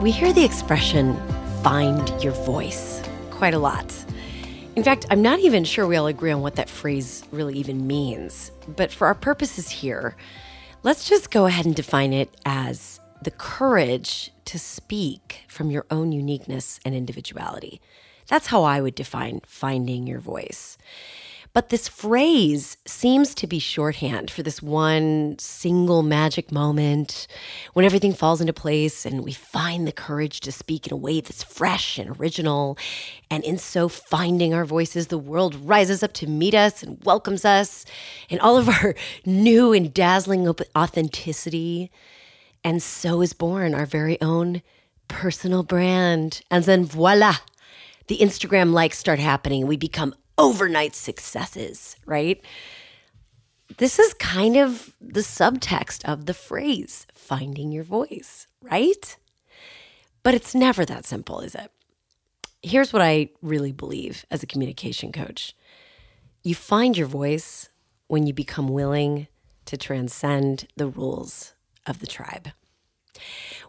We hear the expression find your voice quite a lot. In fact, I'm not even sure we all agree on what that phrase really even means. But for our purposes here, let's just go ahead and define it as the courage to speak from your own uniqueness and individuality. That's how I would define finding your voice. But this phrase seems to be shorthand for this one single magic moment when everything falls into place and we find the courage to speak in a way that's fresh and original. And in so finding our voices, the world rises up to meet us and welcomes us in all of our new and dazzling authenticity. And so is born our very own personal brand. And then voila, the Instagram likes start happening. We become overnight successes, right? This is kind of the subtext of the phrase finding your voice, right? But it's never that simple, is it? Here's what I really believe as a communication coach you find your voice when you become willing to transcend the rules of the tribe.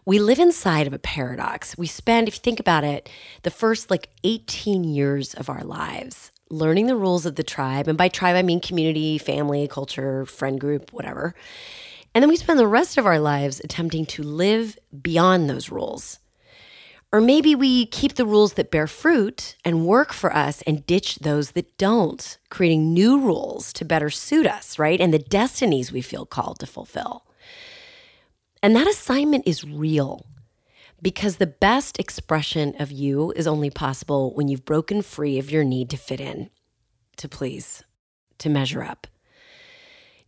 We live inside of a paradox. We spend, if you think about it, the first like 18 years of our lives learning the rules of the tribe. And by tribe, I mean community, family, culture, friend group, whatever. And then we spend the rest of our lives attempting to live beyond those rules. Or maybe we keep the rules that bear fruit and work for us and ditch those that don't, creating new rules to better suit us, right? And the destinies we feel called to fulfill. And that assignment is real because the best expression of you is only possible when you've broken free of your need to fit in, to please, to measure up.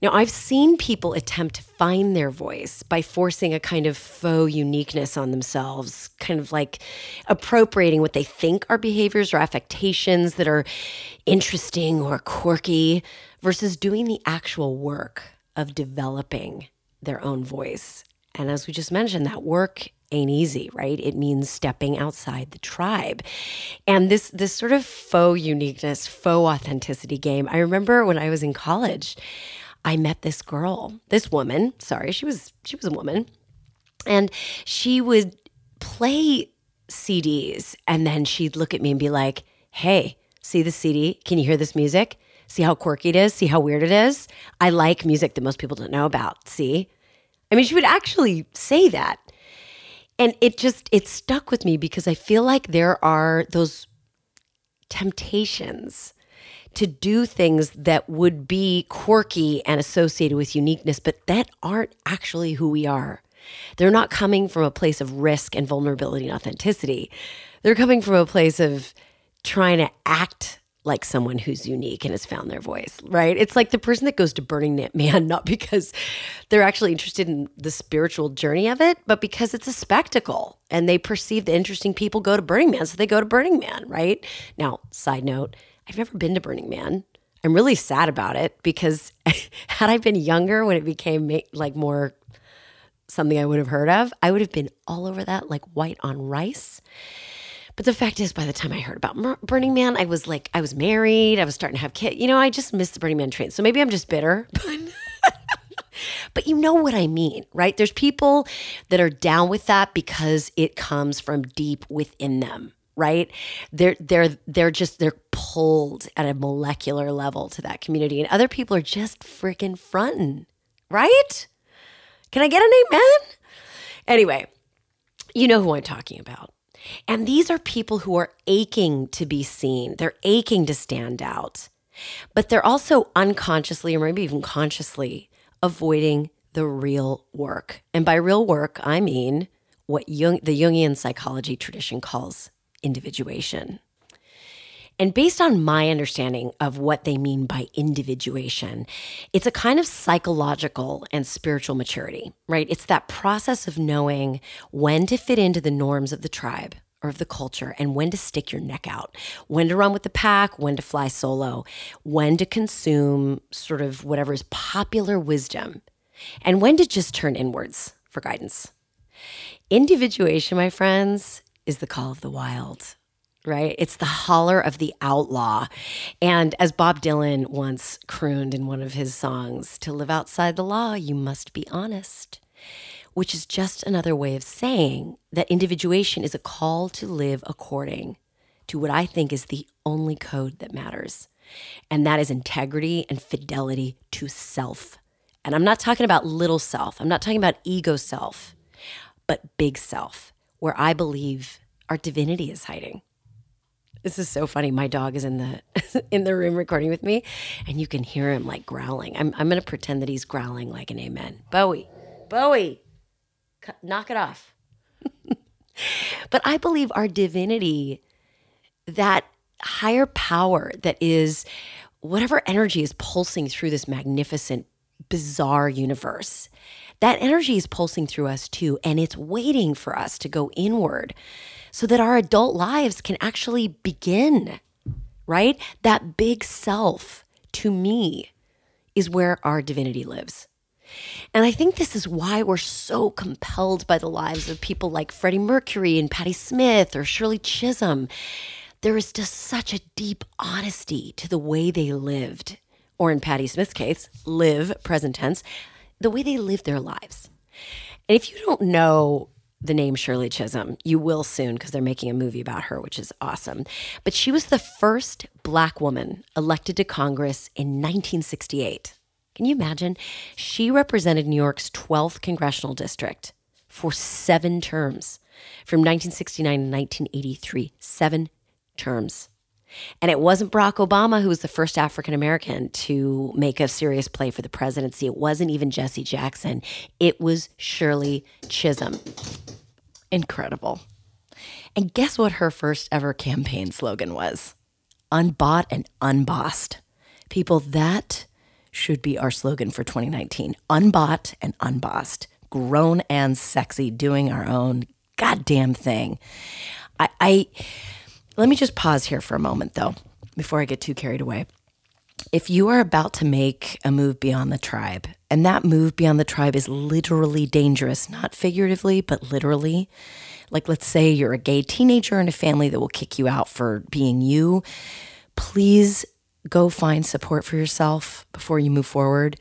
Now, I've seen people attempt to find their voice by forcing a kind of faux uniqueness on themselves, kind of like appropriating what they think are behaviors or affectations that are interesting or quirky versus doing the actual work of developing their own voice. And as we just mentioned, that work ain't easy, right? It means stepping outside the tribe. And this this sort of faux uniqueness, faux authenticity game. I remember when I was in college, I met this girl, this woman, sorry, she was she was a woman. And she would play CDs and then she'd look at me and be like, "Hey, see the CD? Can you hear this music? See how quirky it is? See how weird it is? I like music that most people don't know about. See?" I mean, she would actually say that. And it just, it stuck with me because I feel like there are those temptations to do things that would be quirky and associated with uniqueness, but that aren't actually who we are. They're not coming from a place of risk and vulnerability and authenticity. They're coming from a place of trying to act like someone who's unique and has found their voice, right? It's like the person that goes to Burning Man, not because they're actually interested in the spiritual journey of it, but because it's a spectacle and they perceive the interesting people go to Burning Man. So they go to Burning Man, right? Now, side note, I've never been to Burning Man. I'm really sad about it because had I been younger when it became like more something I would have heard of, I would have been all over that like white on rice. But the fact is, by the time I heard about Burning Man, I was like, I was married, I was starting to have kids. You know, I just missed the Burning Man train. So maybe I'm just bitter. but you know what I mean, right? There's people that are down with that because it comes from deep within them right they're they're they're just they're pulled at a molecular level to that community and other people are just freaking fronting right can i get an amen anyway you know who i'm talking about and these are people who are aching to be seen, they're aching to stand out, but they're also unconsciously or maybe even consciously avoiding the real work. And by real work, I mean what Jung, the Jungian psychology tradition calls individuation. And based on my understanding of what they mean by individuation, it's a kind of psychological and spiritual maturity, right? It's that process of knowing when to fit into the norms of the tribe or of the culture and when to stick your neck out, when to run with the pack, when to fly solo, when to consume sort of whatever is popular wisdom, and when to just turn inwards for guidance. Individuation, my friends, is the call of the wild right? It's the holler of the outlaw. And as Bob Dylan once crooned in one of his songs, to live outside the law, you must be honest. which is just another way of saying that individuation is a call to live according to what I think is the only code that matters. And that is integrity and fidelity to self. And I'm not talking about little self, I'm not talking about ego self, but big self, where I believe our divinity is hiding. This is so funny. My dog is in the in the room recording with me, and you can hear him like growling. I'm I'm gonna pretend that he's growling like an amen. Bowie, Bowie, knock it off. but I believe our divinity, that higher power that is whatever energy is pulsing through this magnificent, bizarre universe, that energy is pulsing through us too, and it's waiting for us to go inward so that our adult lives can actually begin, right? That big self to me is where our divinity lives. And I think this is why we're so compelled by the lives of people like Freddie Mercury and Patti Smith or Shirley Chisholm. There is just such a deep honesty to the way they lived, or in Patti Smith's case, live, present tense, the way they lived their lives. And if you don't know the name Shirley Chisholm. You will soon because they're making a movie about her, which is awesome. But she was the first black woman elected to Congress in 1968. Can you imagine? She represented New York's 12th congressional district for seven terms from 1969 to 1983. Seven terms. And it wasn't Barack Obama who was the first African American to make a serious play for the presidency. It wasn't even Jesse Jackson. It was Shirley Chisholm. Incredible. And guess what her first ever campaign slogan was? Unbought and unbossed. People, that should be our slogan for 2019. Unbought and unbossed. Grown and sexy, doing our own goddamn thing. I, I let me just pause here for a moment though, before I get too carried away. If you are about to make a move beyond the tribe, and that move beyond the tribe is literally dangerous, not figuratively, but literally. Like, let's say you're a gay teenager in a family that will kick you out for being you. Please go find support for yourself before you move forward,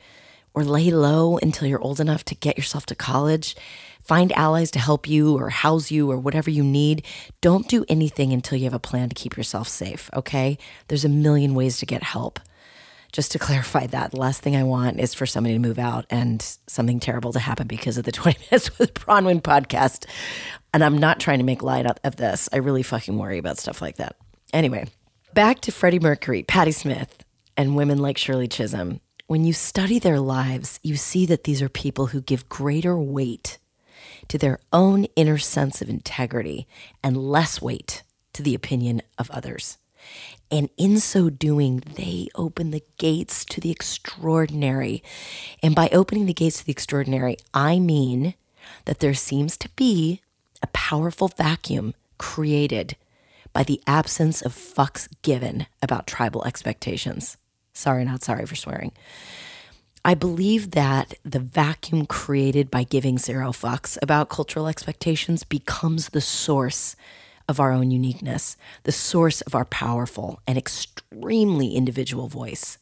or lay low until you're old enough to get yourself to college. Find allies to help you or house you or whatever you need. Don't do anything until you have a plan to keep yourself safe, okay? There's a million ways to get help just to clarify that, the last thing I want is for somebody to move out and something terrible to happen because of the 20 Minutes with Bronwyn podcast. And I'm not trying to make light of this. I really fucking worry about stuff like that. Anyway, back to Freddie Mercury, Patti Smith, and women like Shirley Chisholm. When you study their lives, you see that these are people who give greater weight to their own inner sense of integrity and less weight to the opinion of others. And in so doing, they open the gates to the extraordinary. And by opening the gates to the extraordinary, I mean that there seems to be a powerful vacuum created by the absence of fucks given about tribal expectations. Sorry, not sorry for swearing. I believe that the vacuum created by giving zero fucks about cultural expectations becomes the source of our own uniqueness, the source of our powerful and extremely individual voice,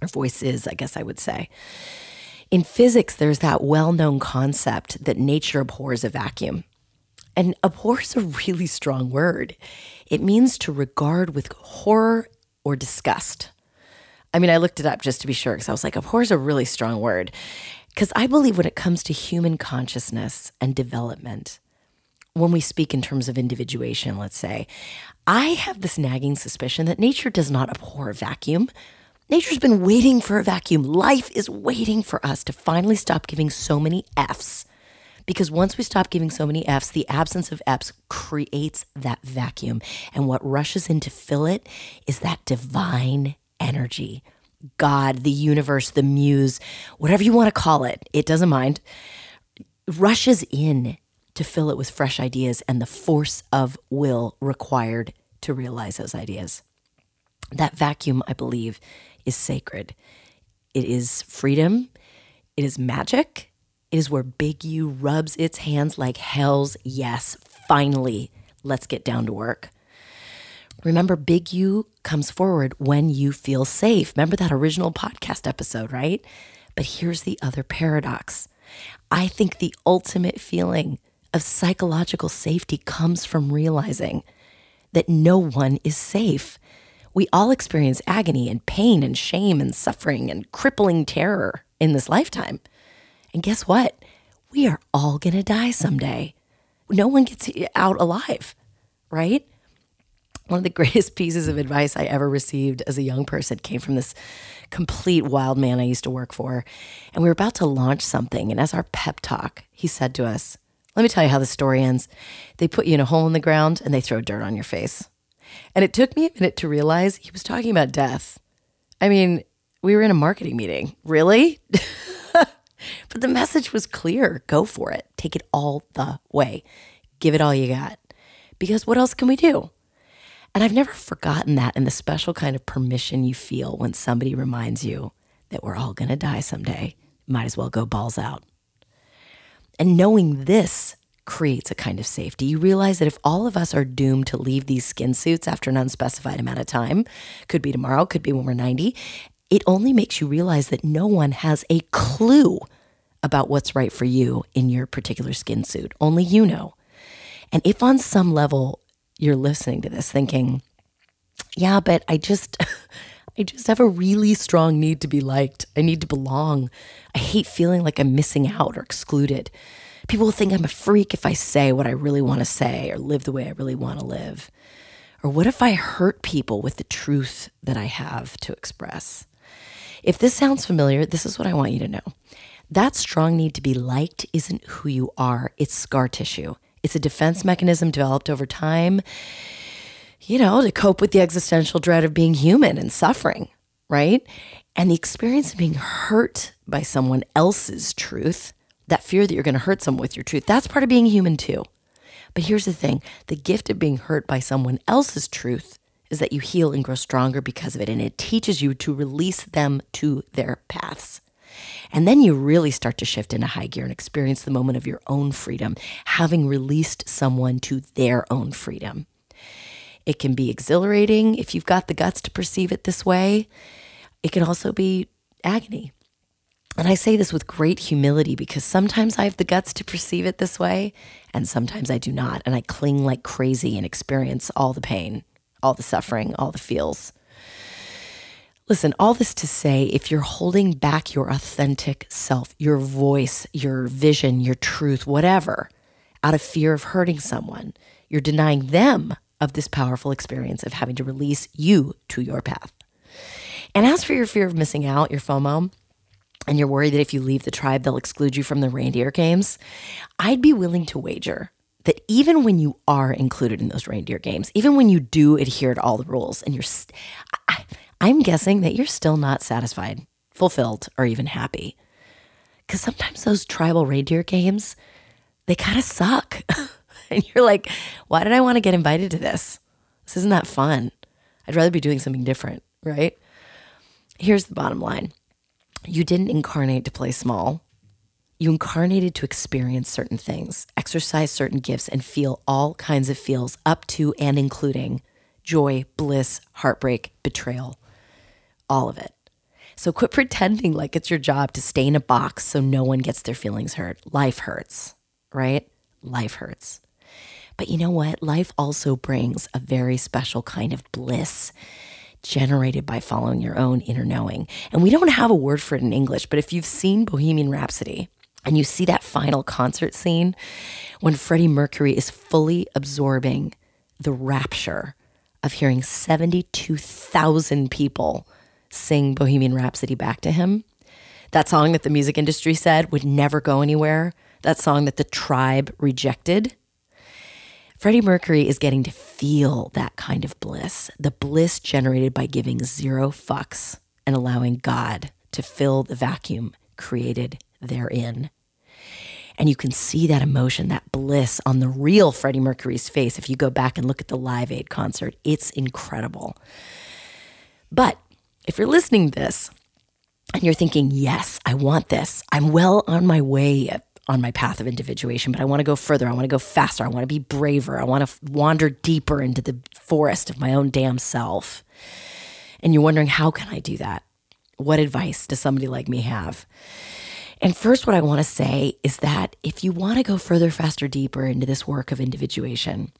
or voices, I guess I would say. In physics, there's that well known concept that nature abhors a vacuum. And abhor is a really strong word. It means to regard with horror or disgust. I mean, I looked it up just to be sure because I was like, abhor is a really strong word. Because I believe when it comes to human consciousness and development, when we speak in terms of individuation, let's say, I have this nagging suspicion that nature does not abhor a vacuum. Nature's been waiting for a vacuum. Life is waiting for us to finally stop giving so many F's. Because once we stop giving so many F's, the absence of F's creates that vacuum. And what rushes in to fill it is that divine energy. God, the universe, the muse, whatever you want to call it, it doesn't mind, rushes in to fill it with fresh ideas and the force of will required to realize those ideas. That vacuum, I believe, is sacred. It is freedom. It is magic. It is where Big U rubs its hands like hell's yes. Finally, let's get down to work. Remember, Big U comes forward when you feel safe. Remember that original podcast episode, right? But here's the other paradox I think the ultimate feeling of psychological safety comes from realizing that no one is safe. We all experience agony and pain and shame and suffering and crippling terror in this lifetime. And guess what? We are all going to die someday. No one gets out alive, right? One of the greatest pieces of advice I ever received as a young person came from this complete wild man I used to work for. And we were about to launch something. And as our pep talk, he said to us, Let me tell you how the story ends. They put you in a hole in the ground and they throw dirt on your face. And it took me a minute to realize he was talking about death. I mean, we were in a marketing meeting. Really? but the message was clear go for it. Take it all the way. Give it all you got. Because what else can we do? And I've never forgotten that and the special kind of permission you feel when somebody reminds you that we're all going to die someday. Might as well go balls out. And knowing this creates a kind of safety. You realize that if all of us are doomed to leave these skin suits after an unspecified amount of time, could be tomorrow, could be when we're 90, it only makes you realize that no one has a clue about what's right for you in your particular skin suit. Only you know. And if on some level you're listening to this thinking, yeah, but I just, I just have a really strong need to be liked. I need to belong. I hate feeling like I'm missing out or excluded. People will think I'm a freak if I say what I really want to say or live the way I really want to live. Or what if I hurt people with the truth that I have to express? If this sounds familiar, this is what I want you to know. That strong need to be liked isn't who you are, it's scar tissue. It's a defense mechanism developed over time, you know, to cope with the existential dread of being human and suffering, right? And the experience of being hurt by someone else's truth, that fear that you're going to hurt someone with your truth, that's part of being human too. But here's the thing the gift of being hurt by someone else's truth is that you heal and grow stronger because of it. And it teaches you to release them to their paths. And then you really start to shift into high gear and experience the moment of your own freedom, having released someone to their own freedom. It can be exhilarating if you've got the guts to perceive it this way. It can also be agony. And I say this with great humility because sometimes I have the guts to perceive it this way, and sometimes I do not. And I cling like crazy and experience all the pain, all the suffering, all the feels. Listen, all this to say, if you're holding back your authentic self, your voice, your vision, your truth, whatever, out of fear of hurting someone, you're denying them of this powerful experience of having to release you to your path. And as for your fear of missing out, your FOMO, and you're worried that if you leave the tribe, they'll exclude you from the reindeer games, I'd be willing to wager that even when you are included in those reindeer games, even when you do adhere to all the rules and you're, st- I, I'm guessing that you're still not satisfied, fulfilled, or even happy. Because sometimes those tribal reindeer games, they kind of suck. and you're like, why did I want to get invited to this? This isn't that fun. I'd rather be doing something different, right? Here's the bottom line you didn't incarnate to play small. You incarnated to experience certain things, exercise certain gifts, and feel all kinds of feels up to and including joy, bliss, heartbreak, betrayal, all of it. So quit pretending like it's your job to stay in a box so no one gets their feelings hurt. Life hurts, right? Life hurts. But you know what? Life also brings a very special kind of bliss generated by following your own inner knowing. And we don't have a word for it in English, but if you've seen Bohemian Rhapsody, and you see that final concert scene when Freddie Mercury is fully absorbing the rapture of hearing 72,000 people sing Bohemian Rhapsody back to him. That song that the music industry said would never go anywhere, that song that the tribe rejected. Freddie Mercury is getting to feel that kind of bliss, the bliss generated by giving zero fucks and allowing God to fill the vacuum created therein. And you can see that emotion, that bliss on the real Freddie Mercury's face if you go back and look at the Live Aid concert. It's incredible. But if you're listening to this and you're thinking, yes, I want this, I'm well on my way on my path of individuation, but I want to go further. I want to go faster. I want to be braver. I want to wander deeper into the forest of my own damn self. And you're wondering, how can I do that? What advice does somebody like me have? And first, what I want to say is that if you want to go further, faster, deeper into this work of individuation,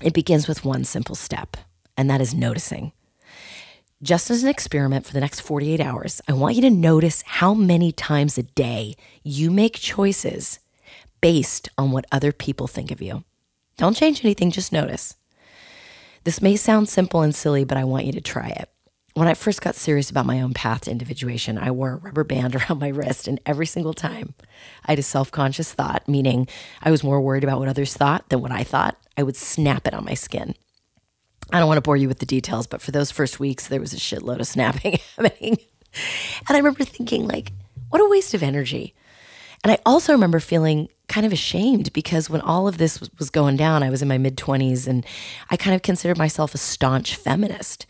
it begins with one simple step, and that is noticing. Just as an experiment for the next 48 hours, I want you to notice how many times a day you make choices based on what other people think of you. Don't change anything, just notice. This may sound simple and silly, but I want you to try it. When I first got serious about my own path to individuation, I wore a rubber band around my wrist, and every single time I had a self conscious thought, meaning I was more worried about what others thought than what I thought, I would snap it on my skin. I don't want to bore you with the details, but for those first weeks, there was a shitload of snapping happening. And I remember thinking, like, what a waste of energy. And I also remember feeling kind of ashamed because when all of this was going down, I was in my mid 20s and I kind of considered myself a staunch feminist.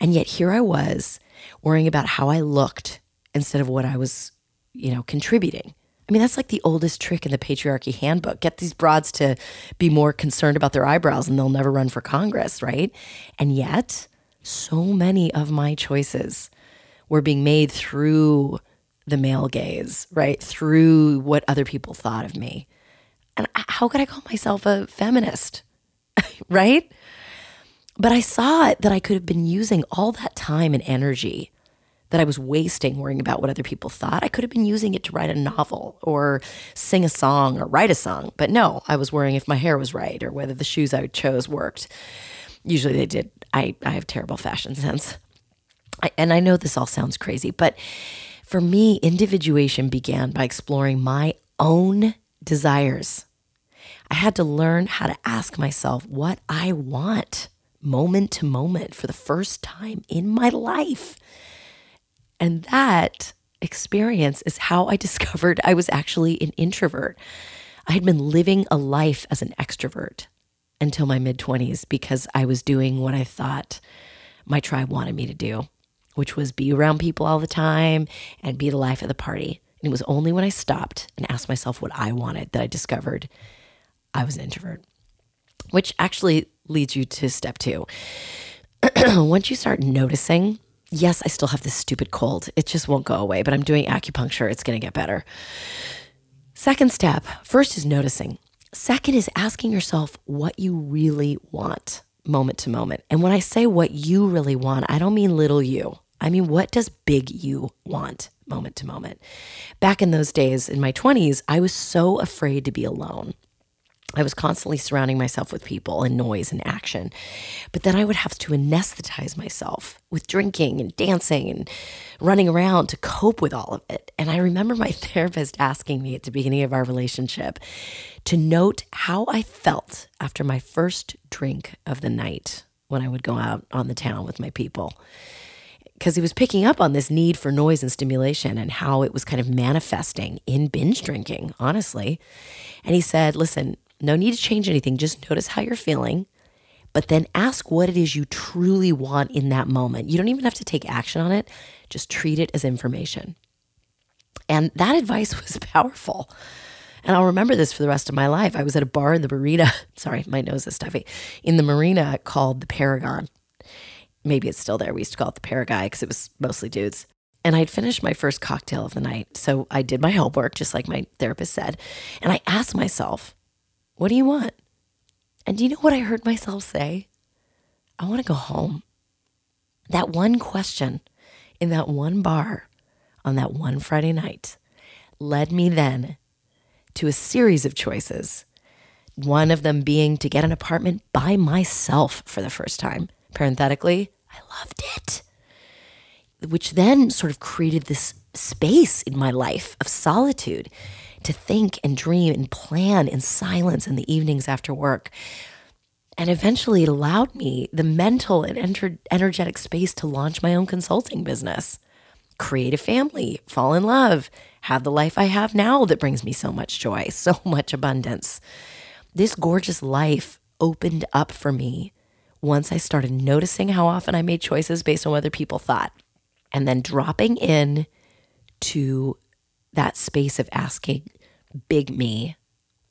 And yet here I was worrying about how I looked instead of what I was, you know, contributing. I mean, that's like the oldest trick in the patriarchy handbook. Get these broads to be more concerned about their eyebrows and they'll never run for Congress, right? And yet, so many of my choices were being made through the male gaze, right? Through what other people thought of me. And how could I call myself a feminist, right? But I saw that I could have been using all that time and energy that I was wasting worrying about what other people thought. I could have been using it to write a novel or sing a song or write a song. But no, I was worrying if my hair was right or whether the shoes I chose worked. Usually they did. I, I have terrible fashion sense. I, and I know this all sounds crazy, but for me, individuation began by exploring my own desires. I had to learn how to ask myself what I want moment to moment for the first time in my life. And that experience is how I discovered I was actually an introvert. I had been living a life as an extrovert until my mid 20s because I was doing what I thought my tribe wanted me to do, which was be around people all the time and be the life of the party. And it was only when I stopped and asked myself what I wanted that I discovered I was an introvert, which actually leads you to step two. Once you start noticing yes, I still have this stupid cold. It just won't go away, but I'm doing acupuncture. It's going to get better. Second step first is noticing. Second is asking yourself what you really want moment to moment. And when I say what you really want, I don't mean little you. I mean, what does big you want moment to moment? Back in those days in my 20s, I was so afraid to be alone. I was constantly surrounding myself with people and noise and action. But then I would have to anesthetize myself with drinking and dancing and running around to cope with all of it. And I remember my therapist asking me at the beginning of our relationship to note how I felt after my first drink of the night when I would go out on the town with my people. Because he was picking up on this need for noise and stimulation and how it was kind of manifesting in binge drinking, honestly. And he said, Listen, no need to change anything. Just notice how you're feeling, but then ask what it is you truly want in that moment. You don't even have to take action on it, just treat it as information. And that advice was powerful. And I'll remember this for the rest of my life. I was at a bar in the marina. Sorry, my nose is stuffy. In the marina called the Paragon. Maybe it's still there. We used to call it the Paraguay because it was mostly dudes. And I'd finished my first cocktail of the night. So I did my homework, just like my therapist said. And I asked myself, what do you want? And do you know what I heard myself say? I want to go home. That one question in that one bar on that one Friday night led me then to a series of choices. One of them being to get an apartment by myself for the first time. Parenthetically, I loved it. Which then sort of created this space in my life of solitude to think and dream and plan in silence in the evenings after work. And eventually it allowed me the mental and enter- energetic space to launch my own consulting business, create a family, fall in love, have the life I have now that brings me so much joy, so much abundance. This gorgeous life opened up for me once I started noticing how often I made choices based on what other people thought and then dropping in to that space of asking big me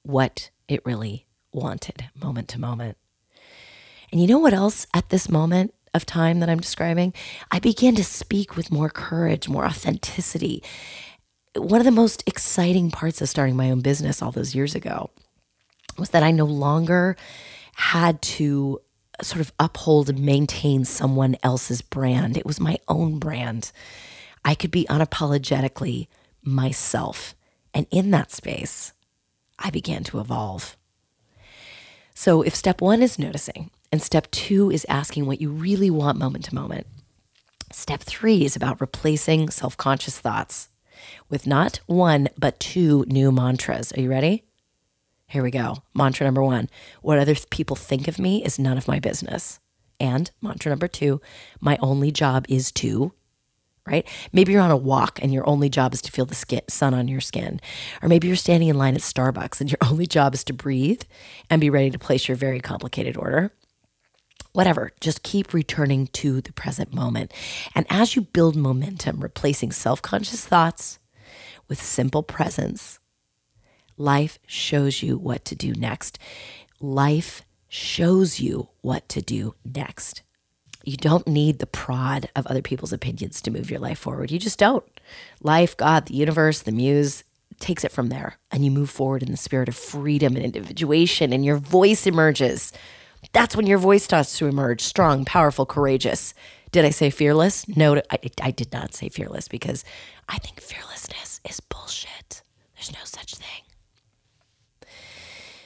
what it really wanted moment to moment. And you know what else at this moment of time that I'm describing? I began to speak with more courage, more authenticity. one of the most exciting parts of starting my own business all those years ago was that I no longer had to sort of uphold and maintain someone else's brand. It was my own brand. I could be unapologetically myself. And in that space, I began to evolve. So if step one is noticing, and step two is asking what you really want moment to moment, step three is about replacing self conscious thoughts with not one, but two new mantras. Are you ready? Here we go. Mantra number one What other people think of me is none of my business. And mantra number two My only job is to, right? Maybe you're on a walk and your only job is to feel the skin, sun on your skin. Or maybe you're standing in line at Starbucks and your only job is to breathe and be ready to place your very complicated order whatever, just keep returning to the present moment. And as you build momentum, replacing self conscious thoughts with simple presence, life shows you what to do next. Life shows you what to do next. You don't need the prod of other people's opinions to move your life forward. You just don't. Life, God, the universe, the muse takes it from there, and you move forward in the spirit of freedom and individuation, and your voice emerges that's when your voice starts to emerge strong, powerful, courageous. Did I say fearless? No, I, I did not say fearless because I think fearlessness is bullshit. There's no such thing.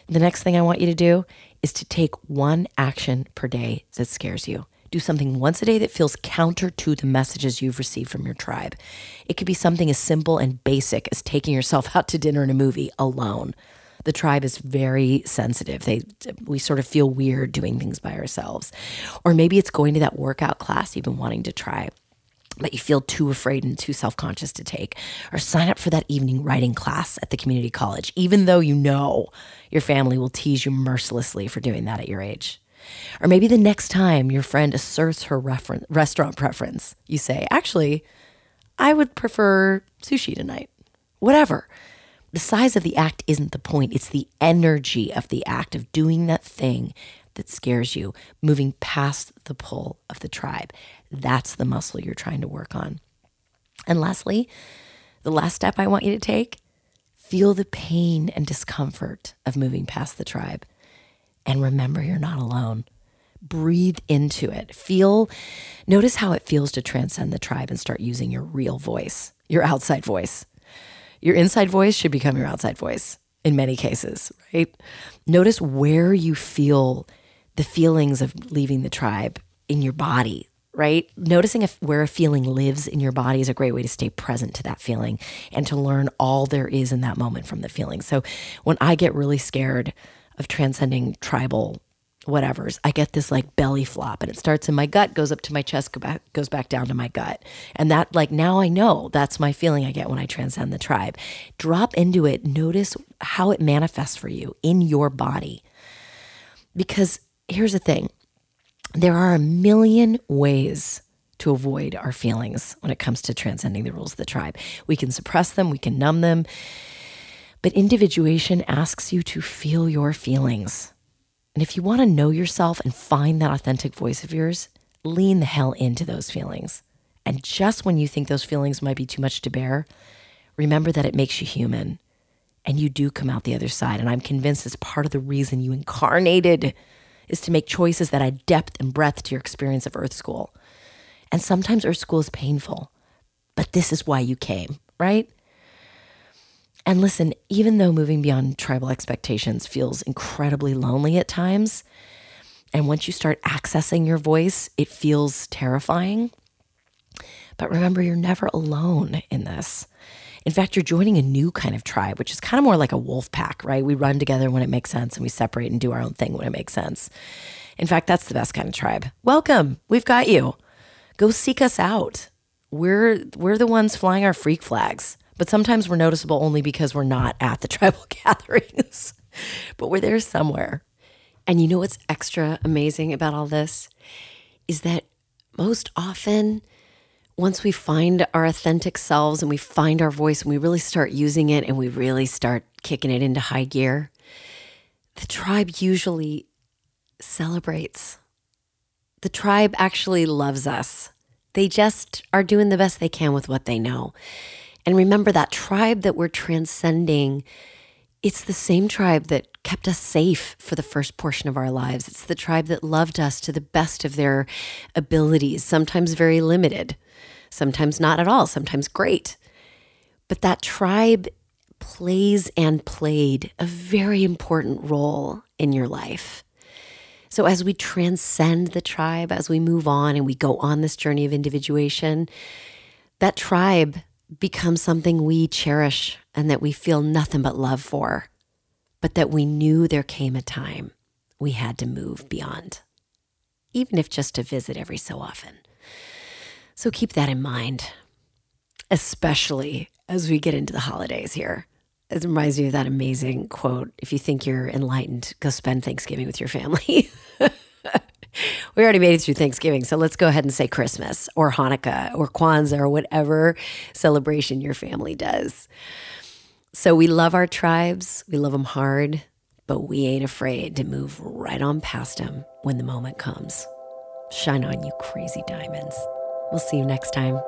The next thing I want you to do is to take one action per day that scares you. Do something once a day that feels counter to the messages you've received from your tribe. It could be something as simple and basic as taking yourself out to dinner and a movie alone the tribe is very sensitive. They we sort of feel weird doing things by ourselves. Or maybe it's going to that workout class you've been wanting to try but you feel too afraid and too self conscious to take, or sign up for that evening writing class at the community college, even though you know your family will tease you mercilessly for doing that at your age. Or maybe the next time your friend asserts her refer- restaurant preference, you say, Actually, I would prefer sushi tonight. Whatever. The size of the act isn't the point, it's the energy of the act of doing that thing that scares you, moving past the pull of the tribe. That's the muscle you're trying to work on. And lastly, the last step I want you to take feel the pain and discomfort of moving past the tribe. And remember, you're not alone. Breathe into it. Feel, notice how it feels to transcend the tribe and start using your real voice, your outside voice. Your inside voice should become your outside voice in many cases, right? Notice where you feel the feelings of leaving the tribe in your body, right? Noticing if, where a feeling lives in your body is a great way to stay present to that feeling and to learn all there is in that moment from the feeling. So when I get really scared of transcending tribal whatever's. I get this like belly flop and it starts in my gut, goes up to my chest, go back, goes back down to my gut. And that, like, now I know that's my feeling I get when I transcend the tribe. Drop into it. Notice how it manifests for you in your body. Because here's the thing there are a million ways to avoid our feelings when it comes to transcending the rules of the tribe. We can suppress them, we can numb them. But individuation asks you to feel your feelings and if you want to know yourself and find that authentic voice of yours, lean the hell into those feelings. And just when you think those feelings might be too much to bear, remember that it makes you human and you do come out the other side. And I'm convinced it's part of the reason you incarnated is to make choices that add depth and breadth to your experience of Earth School. And sometimes Earth School is painful, but this is why you came, right? And listen, even though moving beyond tribal expectations feels incredibly lonely at times, and once you start accessing your voice, it feels terrifying. But remember, you're never alone in this. In fact, you're joining a new kind of tribe, which is kind of more like a wolf pack, right? We run together when it makes sense and we separate and do our own thing when it makes sense. In fact, that's the best kind of tribe. Welcome. We've got you. Go seek us out. We're we're the ones flying our freak flags. But sometimes we're noticeable only because we're not at the tribal gatherings, but we're there somewhere. And you know what's extra amazing about all this is that most often, once we find our authentic selves and we find our voice and we really start using it and we really start kicking it into high gear, the tribe usually celebrates. The tribe actually loves us. They just are doing the best they can with what they know. And remember that tribe that we're transcending, it's the same tribe that kept us safe for the first portion of our lives. It's the tribe that loved us to the best of their abilities, sometimes very limited, sometimes not at all, sometimes great. But that tribe plays and played a very important role in your life. So, as we transcend the tribe, as we move on and we go on this journey of individuation, that tribe becomes something we cherish and that we feel nothing but love for, but that we knew there came a time we had to move beyond, even if just to visit every so often. So keep that in mind, especially as we get into the holidays here. It reminds me of that amazing quote if you think you're enlightened, go spend Thanksgiving with your family. we already made it through Thanksgiving, so let's go ahead and say Christmas or Hanukkah or Kwanzaa or whatever celebration your family does. So we love our tribes, we love them hard, but we ain't afraid to move right on past them when the moment comes. Shine on, you crazy diamonds. We'll see you next time.